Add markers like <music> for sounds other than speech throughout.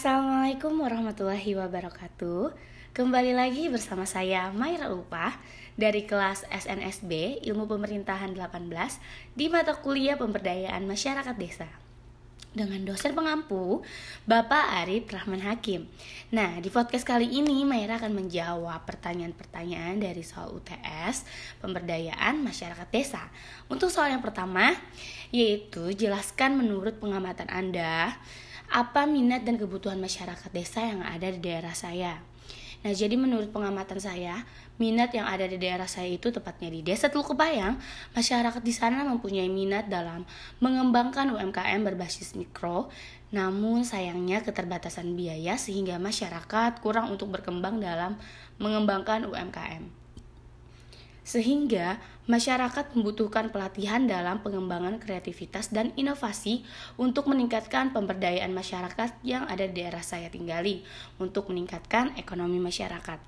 Assalamualaikum warahmatullahi wabarakatuh Kembali lagi bersama saya Maira Ulpah Dari kelas SNSB Ilmu Pemerintahan 18 Di mata kuliah Pemberdayaan Masyarakat Desa dengan dosen pengampu Bapak Arif Rahman Hakim. Nah, di podcast kali ini Maira akan menjawab pertanyaan-pertanyaan dari soal UTS Pemberdayaan Masyarakat Desa. Untuk soal yang pertama, yaitu jelaskan menurut pengamatan Anda apa minat dan kebutuhan masyarakat desa yang ada di daerah saya. Nah, jadi menurut pengamatan saya, minat yang ada di daerah saya itu tepatnya di Desa Teluk Kepayang, masyarakat di sana mempunyai minat dalam mengembangkan UMKM berbasis mikro, namun sayangnya keterbatasan biaya sehingga masyarakat kurang untuk berkembang dalam mengembangkan UMKM sehingga masyarakat membutuhkan pelatihan dalam pengembangan kreativitas dan inovasi untuk meningkatkan pemberdayaan masyarakat yang ada di daerah saya tinggali untuk meningkatkan ekonomi masyarakat.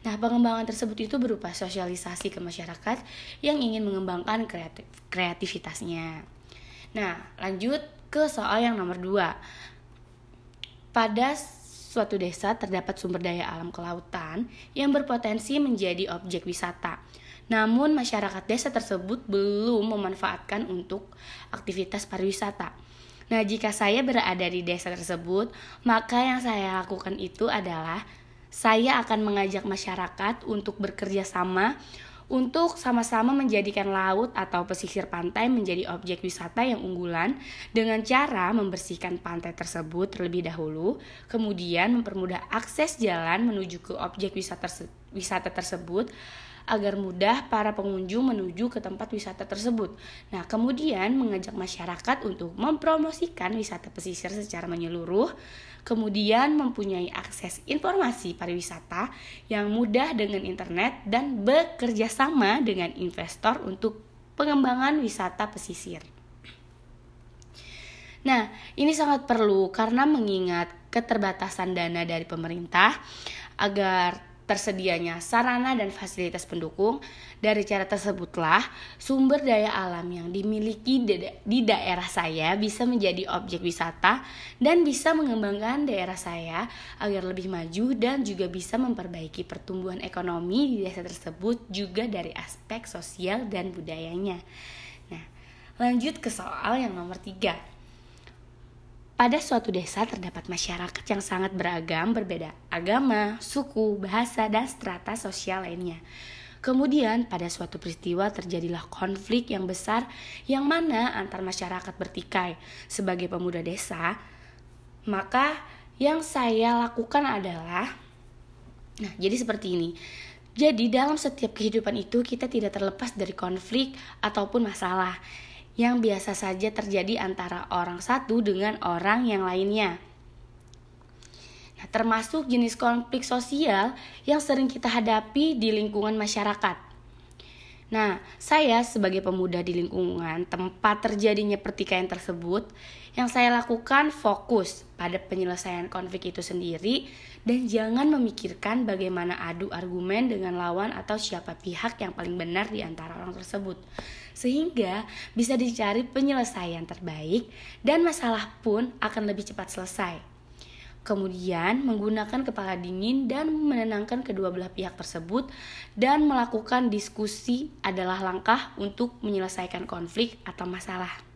Nah, pengembangan tersebut itu berupa sosialisasi ke masyarakat yang ingin mengembangkan kreatif, kreativitasnya. Nah, lanjut ke soal yang nomor dua. Pada suatu desa terdapat sumber daya alam kelautan yang berpotensi menjadi objek wisata. Namun masyarakat desa tersebut belum memanfaatkan untuk aktivitas pariwisata. Nah, jika saya berada di desa tersebut, maka yang saya lakukan itu adalah saya akan mengajak masyarakat untuk bekerja sama untuk sama-sama menjadikan laut atau pesisir pantai menjadi objek wisata yang unggulan dengan cara membersihkan pantai tersebut terlebih dahulu, kemudian mempermudah akses jalan menuju ke objek wisata, wisata tersebut agar mudah para pengunjung menuju ke tempat wisata tersebut. Nah, kemudian mengajak masyarakat untuk mempromosikan wisata pesisir secara menyeluruh, kemudian mempunyai akses informasi pariwisata yang mudah dengan internet dan bekerja sama dengan investor untuk pengembangan wisata pesisir. Nah, ini sangat perlu karena mengingat keterbatasan dana dari pemerintah agar tersedianya sarana dan fasilitas pendukung. Dari cara tersebutlah sumber daya alam yang dimiliki di daerah saya bisa menjadi objek wisata dan bisa mengembangkan daerah saya agar lebih maju dan juga bisa memperbaiki pertumbuhan ekonomi di desa tersebut juga dari aspek sosial dan budayanya. Nah, lanjut ke soal yang nomor tiga. Pada suatu desa terdapat masyarakat yang sangat beragam, berbeda agama, suku, bahasa, dan strata sosial lainnya. Kemudian pada suatu peristiwa terjadilah konflik yang besar yang mana antar masyarakat bertikai. Sebagai pemuda desa, maka yang saya lakukan adalah Nah, jadi seperti ini. Jadi dalam setiap kehidupan itu kita tidak terlepas dari konflik ataupun masalah yang biasa saja terjadi antara orang satu dengan orang yang lainnya. Nah, termasuk jenis konflik sosial yang sering kita hadapi di lingkungan masyarakat. Nah, saya sebagai pemuda di lingkungan tempat terjadinya pertikaian tersebut, yang saya lakukan fokus pada penyelesaian konflik itu sendiri dan jangan memikirkan bagaimana adu argumen dengan lawan atau siapa pihak yang paling benar di antara orang tersebut sehingga bisa dicari penyelesaian terbaik dan masalah pun akan lebih cepat selesai. Kemudian menggunakan kepala dingin dan menenangkan kedua belah pihak tersebut dan melakukan diskusi adalah langkah untuk menyelesaikan konflik atau masalah.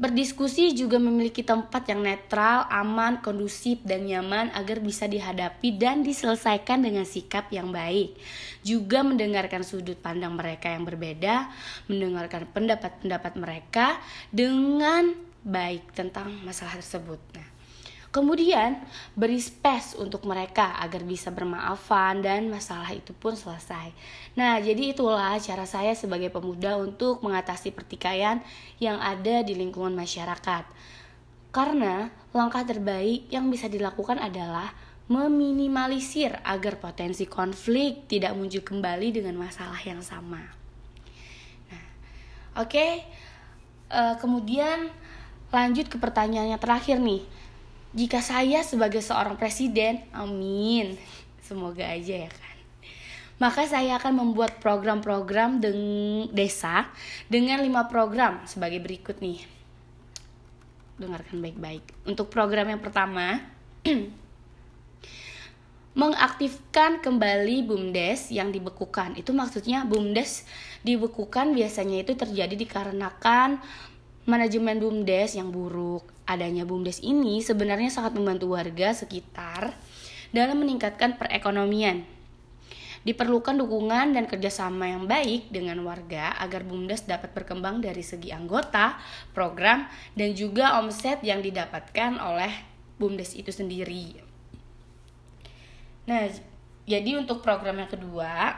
Berdiskusi juga memiliki tempat yang netral, aman, kondusif, dan nyaman agar bisa dihadapi dan diselesaikan dengan sikap yang baik. Juga mendengarkan sudut pandang mereka yang berbeda, mendengarkan pendapat-pendapat mereka dengan baik tentang masalah tersebut. Nah, Kemudian beri space untuk mereka agar bisa bermaafan dan masalah itu pun selesai. Nah, jadi itulah cara saya sebagai pemuda untuk mengatasi pertikaian yang ada di lingkungan masyarakat. Karena langkah terbaik yang bisa dilakukan adalah meminimalisir agar potensi konflik tidak muncul kembali dengan masalah yang sama. Nah, oke. Okay. Uh, eh, kemudian lanjut ke pertanyaan yang terakhir nih jika saya sebagai seorang presiden, amin, semoga aja ya kan. Maka saya akan membuat program-program deng desa dengan lima program sebagai berikut nih. dengarkan baik-baik. Untuk program yang pertama, <clears throat> mengaktifkan kembali BUMDes yang dibekukan. Itu maksudnya BUMDes dibekukan biasanya itu terjadi dikarenakan manajemen BUMDes yang buruk. Adanya BUMDes ini sebenarnya sangat membantu warga sekitar dalam meningkatkan perekonomian. Diperlukan dukungan dan kerjasama yang baik dengan warga agar BUMDes dapat berkembang dari segi anggota, program, dan juga omset yang didapatkan oleh BUMDes itu sendiri. Nah, jadi untuk program yang kedua,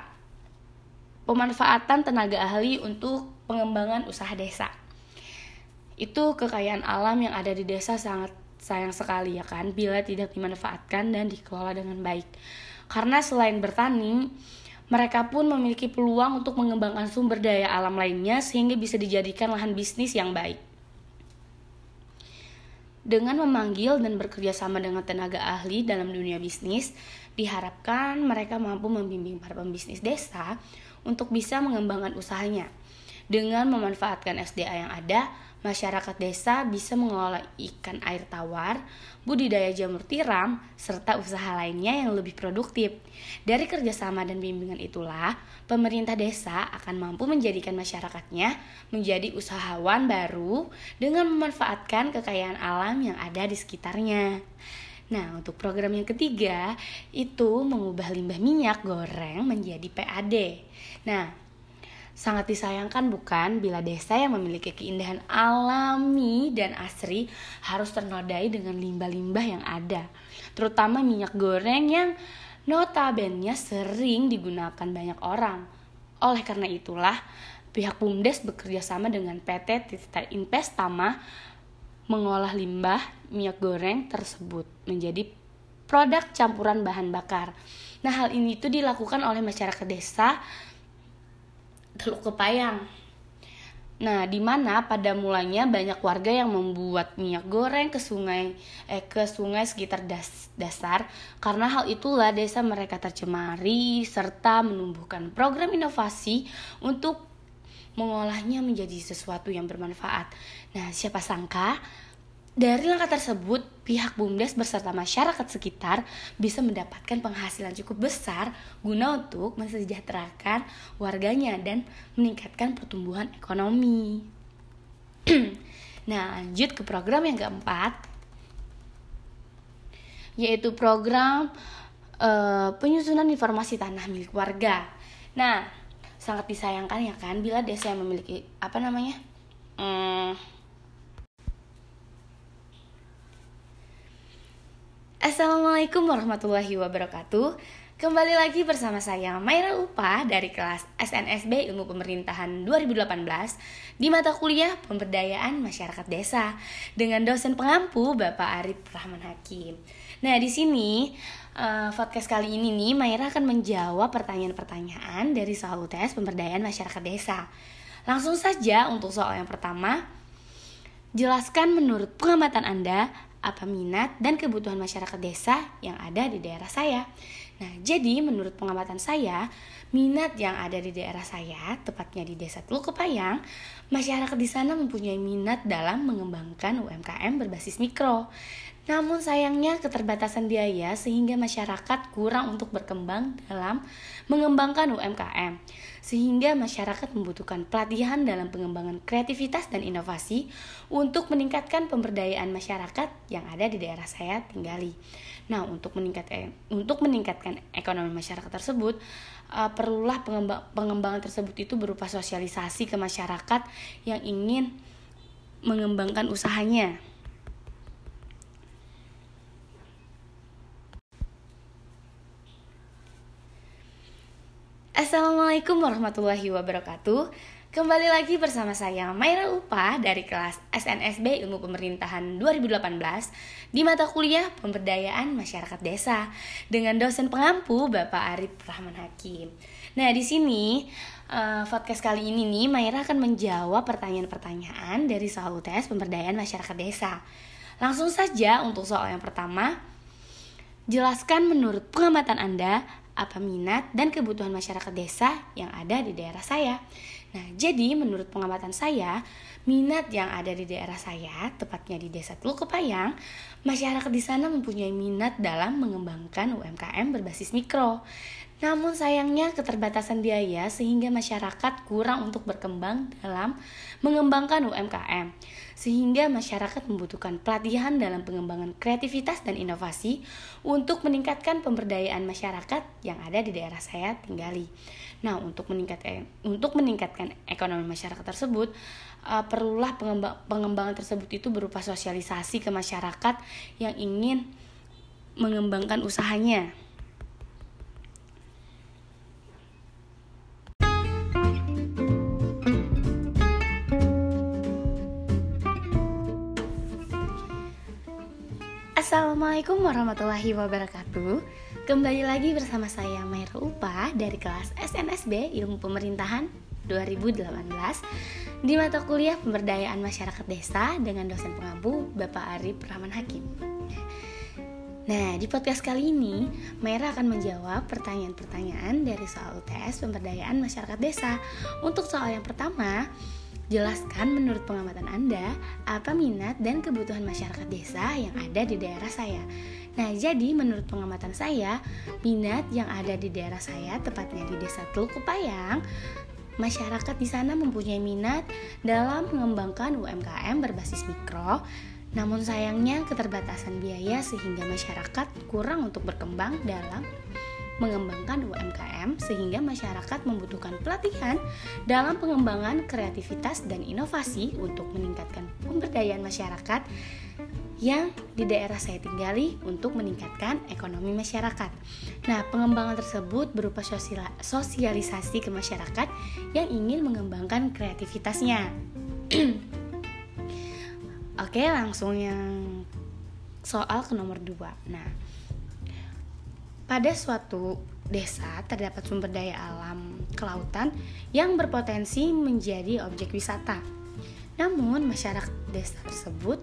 pemanfaatan tenaga ahli untuk pengembangan usaha desa. Itu kekayaan alam yang ada di desa sangat sayang sekali ya kan bila tidak dimanfaatkan dan dikelola dengan baik. Karena selain bertani, mereka pun memiliki peluang untuk mengembangkan sumber daya alam lainnya sehingga bisa dijadikan lahan bisnis yang baik. Dengan memanggil dan bekerja sama dengan tenaga ahli dalam dunia bisnis, Diharapkan mereka mampu membimbing para pembisnis desa untuk bisa mengembangkan usahanya. Dengan memanfaatkan SDA yang ada, masyarakat desa bisa mengelola ikan air tawar, budidaya jamur tiram, serta usaha lainnya yang lebih produktif. Dari kerjasama dan bimbingan itulah, pemerintah desa akan mampu menjadikan masyarakatnya menjadi usahawan baru dengan memanfaatkan kekayaan alam yang ada di sekitarnya. Nah, untuk program yang ketiga itu mengubah limbah minyak goreng menjadi PAD. Nah, sangat disayangkan bukan bila desa yang memiliki keindahan alami dan asri harus ternodai dengan limbah-limbah yang ada. Terutama minyak goreng yang notabene sering digunakan banyak orang. Oleh karena itulah, pihak BUMDes bekerja sama dengan PT Tita Investama mengolah limbah minyak goreng tersebut menjadi produk campuran bahan bakar. Nah, hal ini itu dilakukan oleh masyarakat desa Teluk Kepayang. Nah, di mana pada mulanya banyak warga yang membuat minyak goreng ke sungai eh ke sungai sekitar das, dasar karena hal itulah desa mereka tercemari serta menumbuhkan program inovasi untuk mengolahnya menjadi sesuatu yang bermanfaat. Nah, siapa sangka dari langkah tersebut, pihak BUMDes beserta masyarakat sekitar bisa mendapatkan penghasilan cukup besar guna untuk mensejahterakan warganya dan meningkatkan pertumbuhan ekonomi. <clears throat> nah, lanjut ke program yang keempat, yaitu program uh, penyusunan informasi tanah milik warga. Nah, sangat disayangkan ya kan bila desa yang memiliki apa namanya hmm, Assalamualaikum warahmatullahi wabarakatuh Kembali lagi bersama saya Maira Upa dari kelas SNSB Ilmu Pemerintahan 2018 di mata kuliah Pemberdayaan Masyarakat Desa dengan dosen pengampu Bapak Arif Rahman Hakim. Nah, di sini uh, podcast kali ini nih Maira akan menjawab pertanyaan-pertanyaan dari soal UTS Pemberdayaan Masyarakat Desa. Langsung saja untuk soal yang pertama. Jelaskan menurut pengamatan Anda apa minat dan kebutuhan masyarakat desa yang ada di daerah saya. Nah, jadi menurut pengamatan saya, minat yang ada di daerah saya, tepatnya di Desa Teluk Kepayang, masyarakat di sana mempunyai minat dalam mengembangkan UMKM berbasis mikro. Namun sayangnya keterbatasan biaya sehingga masyarakat kurang untuk berkembang dalam mengembangkan UMKM. Sehingga masyarakat membutuhkan pelatihan dalam pengembangan kreativitas dan inovasi untuk meningkatkan pemberdayaan masyarakat yang ada di daerah saya tinggali. Nah, untuk meningkatkan untuk meningkatkan ekonomi masyarakat tersebut, uh, perlulah pengembang, pengembangan tersebut itu berupa sosialisasi ke masyarakat yang ingin mengembangkan usahanya. Assalamualaikum warahmatullahi wabarakatuh Kembali lagi bersama saya Maira Upa dari kelas SNSB Ilmu Pemerintahan 2018 di mata kuliah Pemberdayaan Masyarakat Desa dengan dosen pengampu Bapak Arif Rahman Hakim. Nah, di sini uh, podcast kali ini nih Maira akan menjawab pertanyaan-pertanyaan dari soal UTS Pemberdayaan Masyarakat Desa. Langsung saja untuk soal yang pertama. Jelaskan menurut pengamatan Anda apa minat dan kebutuhan masyarakat desa yang ada di daerah saya. Nah, jadi menurut pengamatan saya, minat yang ada di daerah saya, tepatnya di Desa Teluk Kepayang, masyarakat di sana mempunyai minat dalam mengembangkan UMKM berbasis mikro. Namun sayangnya keterbatasan biaya sehingga masyarakat kurang untuk berkembang dalam mengembangkan UMKM. Sehingga masyarakat membutuhkan pelatihan dalam pengembangan kreativitas dan inovasi untuk meningkatkan pemberdayaan masyarakat yang ada di daerah saya tinggali. Nah, untuk meningkatkan untuk meningkatkan ekonomi masyarakat tersebut, uh, perlulah pengembang, pengembangan tersebut itu berupa sosialisasi ke masyarakat yang ingin mengembangkan usahanya. Assalamualaikum warahmatullahi wabarakatuh. Kembali lagi bersama saya Maira Upa dari kelas SNSB Ilmu Pemerintahan 2018 Di mata kuliah Pemberdayaan Masyarakat Desa dengan dosen pengampu Bapak Arif Rahman Hakim. Nah, di podcast kali ini, Maira akan menjawab pertanyaan-pertanyaan dari soal UTS Pemberdayaan Masyarakat Desa. Untuk soal yang pertama, Jelaskan menurut pengamatan Anda apa minat dan kebutuhan masyarakat desa yang ada di daerah saya. Nah, jadi menurut pengamatan saya, minat yang ada di daerah saya, tepatnya di Desa Teluk Kepayang, masyarakat di sana mempunyai minat dalam mengembangkan UMKM berbasis mikro. Namun sayangnya keterbatasan biaya sehingga masyarakat kurang untuk berkembang dalam mengembangkan UMKM sehingga masyarakat membutuhkan pelatihan dalam pengembangan kreativitas dan inovasi untuk meningkatkan pemberdayaan masyarakat yang di daerah saya tinggali untuk meningkatkan ekonomi masyarakat. Nah, pengembangan tersebut berupa sosialisasi ke masyarakat yang ingin mengembangkan kreativitasnya. <clears throat> Oke, langsung yang soal ke nomor 2. Nah, pada suatu desa terdapat sumber daya alam kelautan yang berpotensi menjadi objek wisata. Namun, masyarakat desa tersebut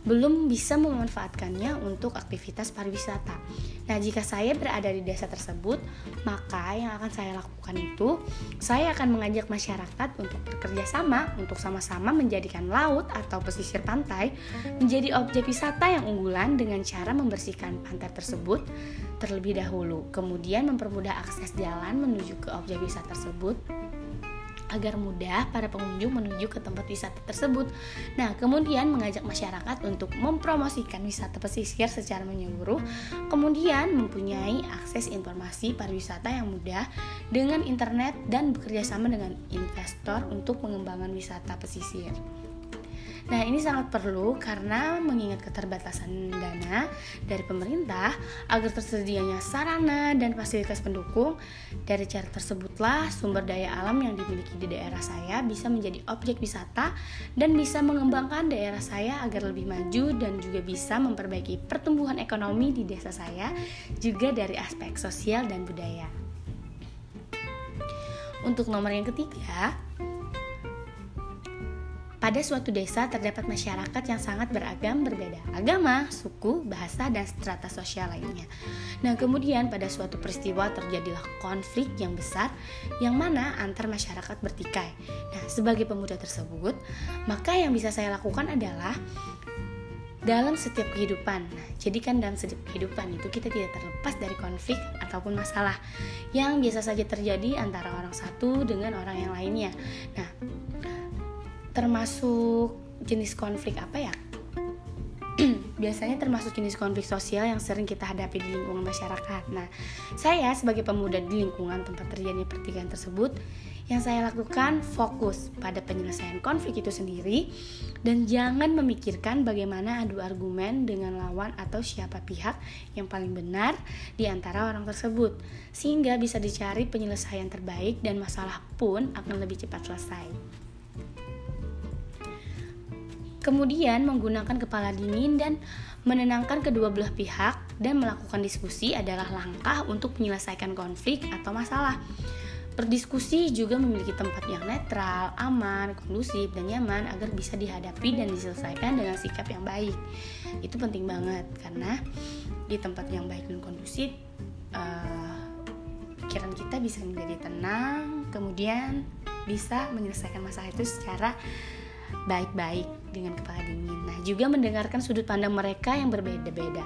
belum bisa memanfaatkannya untuk aktivitas pariwisata. Nah, jika saya berada di desa tersebut, maka yang akan saya lakukan itu, saya akan mengajak masyarakat untuk bekerja sama untuk sama-sama menjadikan laut atau pesisir pantai menjadi objek wisata yang unggulan dengan cara membersihkan pantai tersebut terlebih dahulu, kemudian mempermudah akses jalan menuju ke objek wisata tersebut agar mudah para pengunjung menuju ke tempat wisata tersebut. Nah, kemudian mengajak masyarakat untuk mempromosikan wisata pesisir secara menyeluruh, kemudian mempunyai akses informasi pariwisata yang mudah dengan internet dan bekerja sama dengan investor untuk pengembangan wisata pesisir. Nah, ini sangat perlu karena mengingat keterbatasan dana dari pemerintah agar tersedianya sarana dan fasilitas pendukung. Dari cara tersebutlah sumber daya alam yang dimiliki di daerah saya bisa menjadi objek wisata dan bisa mengembangkan daerah saya agar lebih maju dan juga bisa memperbaiki pertumbuhan ekonomi di desa saya juga dari aspek sosial dan budaya. Untuk nomor yang ketiga, pada suatu desa terdapat masyarakat yang sangat beragam berbeda agama, suku, bahasa, dan strata sosial lainnya. Nah, kemudian pada suatu peristiwa terjadilah konflik yang besar yang mana antar masyarakat bertikai. Nah, sebagai pemuda tersebut, maka yang bisa saya lakukan adalah dalam setiap kehidupan. Nah, jadi kan dalam setiap kehidupan itu kita tidak terlepas dari konflik ataupun masalah yang biasa saja terjadi antara orang satu dengan orang yang lainnya. Nah, termasuk jenis konflik apa ya? <clears throat> Biasanya termasuk jenis konflik sosial yang sering kita hadapi di lingkungan masyarakat. Nah, saya sebagai pemuda di lingkungan tempat terjadinya pertikaian tersebut, yang saya lakukan fokus pada penyelesaian konflik itu sendiri dan jangan memikirkan bagaimana adu argumen dengan lawan atau siapa pihak yang paling benar di antara orang tersebut sehingga bisa dicari penyelesaian terbaik dan masalah pun akan lebih cepat selesai. Kemudian menggunakan kepala dingin dan menenangkan kedua belah pihak dan melakukan diskusi adalah langkah untuk menyelesaikan konflik atau masalah. Berdiskusi juga memiliki tempat yang netral, aman, kondusif, dan nyaman agar bisa dihadapi dan diselesaikan dengan sikap yang baik. Itu penting banget karena di tempat yang baik dan kondusif, uh, pikiran kita bisa menjadi tenang, kemudian bisa menyelesaikan masalah itu secara baik-baik dengan kepala dingin. Nah, juga mendengarkan sudut pandang mereka yang berbeda-beda.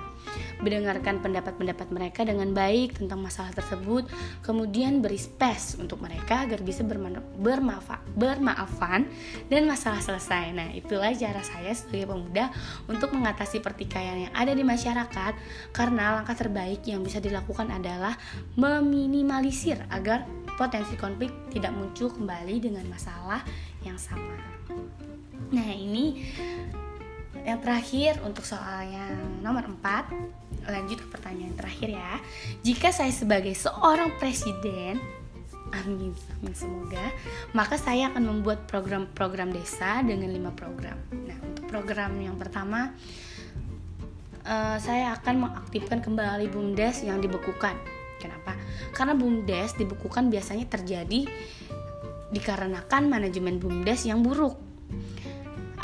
Mendengarkan pendapat-pendapat mereka dengan baik tentang masalah tersebut, kemudian beri space untuk mereka agar bisa bermanfaat, bermaafan dan masalah selesai. Nah, itulah cara saya sebagai pemuda untuk mengatasi pertikaian yang ada di masyarakat karena langkah terbaik yang bisa dilakukan adalah meminimalisir agar potensi konflik tidak muncul kembali dengan masalah yang sama. Nah ini yang terakhir untuk soal yang nomor 4 Lanjut ke pertanyaan terakhir ya Jika saya sebagai seorang presiden Amin, amin semoga Maka saya akan membuat program-program desa dengan 5 program Nah untuk program yang pertama uh, Saya akan mengaktifkan kembali BUMDes yang dibekukan Kenapa? Karena BUMDes dibekukan biasanya terjadi dikarenakan manajemen BUMDes yang buruk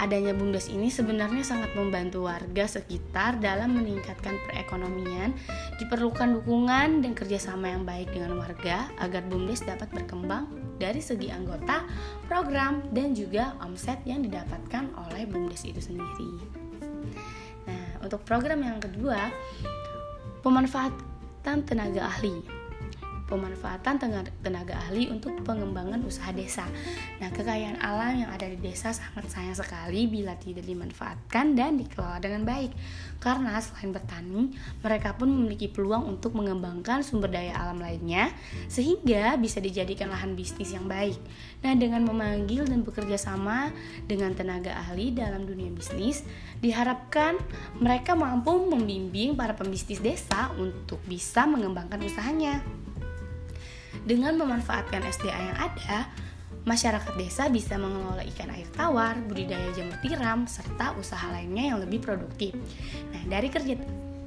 Adanya BUMDes ini sebenarnya sangat membantu warga sekitar dalam meningkatkan perekonomian. Diperlukan dukungan dan kerjasama yang baik dengan warga agar BUMDes dapat berkembang dari segi anggota, program, dan juga omset yang didapatkan oleh BUMDes itu sendiri. Nah, untuk program yang kedua, pemanfaatan tenaga ahli pemanfaatan tenaga ahli untuk pengembangan usaha desa. Nah, kekayaan alam yang ada di desa sangat sayang sekali bila tidak dimanfaatkan dan dikelola dengan baik. Karena selain bertani, mereka pun memiliki peluang untuk mengembangkan sumber daya alam lainnya sehingga bisa dijadikan lahan bisnis yang baik. Nah, dengan memanggil dan bekerja sama dengan tenaga ahli dalam dunia bisnis, diharapkan mereka mampu membimbing para pembisnis desa untuk bisa mengembangkan usahanya. Dengan memanfaatkan SDA yang ada, masyarakat desa bisa mengelola ikan air tawar, budidaya jamur tiram, serta usaha lainnya yang lebih produktif. Nah, dari kerja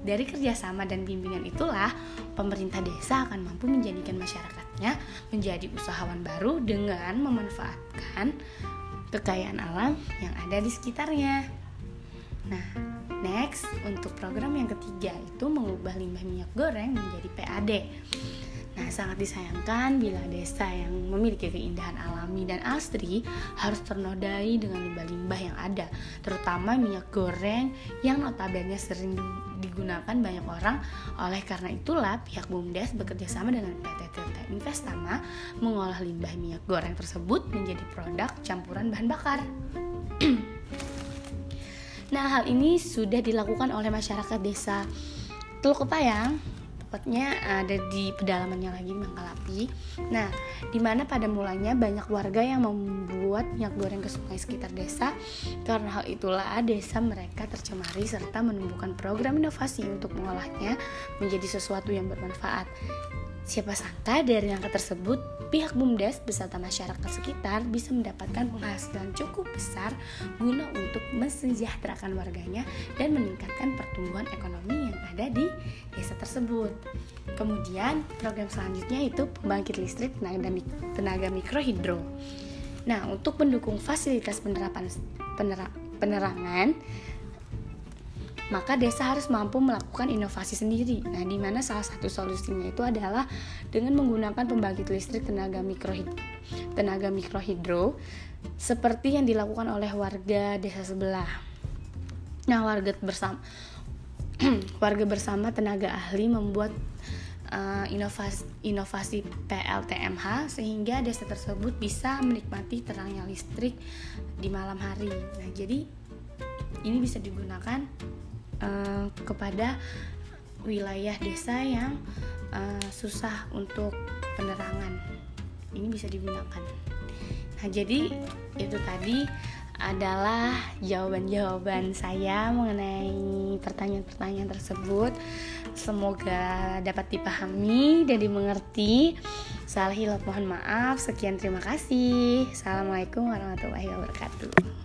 dari kerjasama dan bimbingan itulah pemerintah desa akan mampu menjadikan masyarakatnya menjadi usahawan baru dengan memanfaatkan kekayaan alam yang ada di sekitarnya. Nah, next untuk program yang ketiga itu mengubah limbah minyak goreng menjadi PAD. Nah, sangat disayangkan bila desa yang memiliki keindahan alami dan asri harus ternodai dengan limbah-limbah yang ada, terutama minyak goreng yang notabene sering digunakan banyak orang. Oleh karena itulah, pihak BUMDes bekerjasama dengan PT Tirta Investama mengolah limbah minyak goreng tersebut menjadi produk campuran bahan bakar. <clears throat> nah, hal ini sudah dilakukan oleh masyarakat desa Teluk Kepayang tepatnya ada di pedalamannya lagi Mangkalapi. Nah, di mana pada mulanya banyak warga yang membuat minyak goreng ke sungai sekitar desa. Karena hal itulah desa mereka tercemari serta menemukan program inovasi untuk mengolahnya menjadi sesuatu yang bermanfaat. Siapa sangka dari angka tersebut, pihak BUMDes beserta masyarakat sekitar bisa mendapatkan penghasilan cukup besar guna untuk mensejahterakan warganya dan meningkatkan pertumbuhan ekonomi yang ada di desa tersebut. Kemudian, program selanjutnya itu pembangkit listrik tenaga, tenaga mikrohidro. Nah, untuk mendukung fasilitas penerapan penerangan maka desa harus mampu melakukan inovasi sendiri. Nah, di mana salah satu solusinya itu adalah dengan menggunakan pembangkit listrik tenaga mikrohidro, tenaga mikrohidro seperti yang dilakukan oleh warga desa sebelah. Nah, warga bersama <clears throat> warga bersama tenaga ahli membuat uh, inovasi inovasi PLTMH sehingga desa tersebut bisa menikmati terangnya listrik di malam hari. Nah, jadi ini bisa digunakan uh, kepada wilayah desa yang uh, susah untuk penerangan ini bisa digunakan nah jadi itu tadi adalah jawaban-jawaban saya mengenai pertanyaan-pertanyaan tersebut. Semoga dapat dipahami dan dimengerti. Salah hilaf mohon maaf. Sekian terima kasih. Assalamualaikum warahmatullahi wabarakatuh.